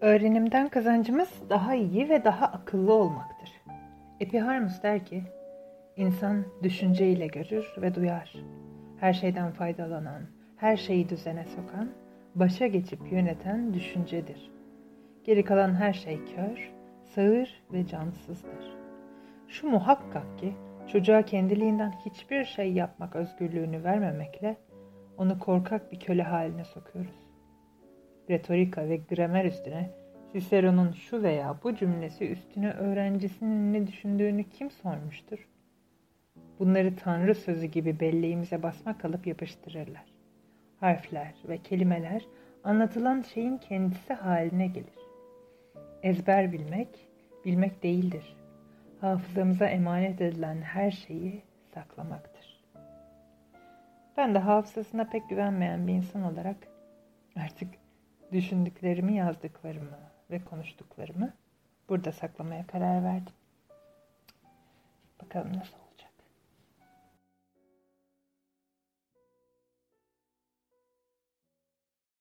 Öğrenimden kazancımız daha iyi ve daha akıllı olmaktır. Epiharmus der ki, insan düşünceyle görür ve duyar. Her şeyden faydalanan, her şeyi düzene sokan, başa geçip yöneten düşüncedir. Geri kalan her şey kör, sağır ve cansızdır. Şu muhakkak ki çocuğa kendiliğinden hiçbir şey yapmak özgürlüğünü vermemekle onu korkak bir köle haline sokuyoruz retorika ve gramer üstüne Cicero'nun şu veya bu cümlesi üstüne öğrencisinin ne düşündüğünü kim sormuştur? Bunları Tanrı sözü gibi belleğimize basmak alıp yapıştırırlar. Harfler ve kelimeler anlatılan şeyin kendisi haline gelir. Ezber bilmek, bilmek değildir. Hafızamıza emanet edilen her şeyi saklamaktır. Ben de hafızasına pek güvenmeyen bir insan olarak artık düşündüklerimi, yazdıklarımı ve konuştuklarımı burada saklamaya karar verdim. Bakalım nasıl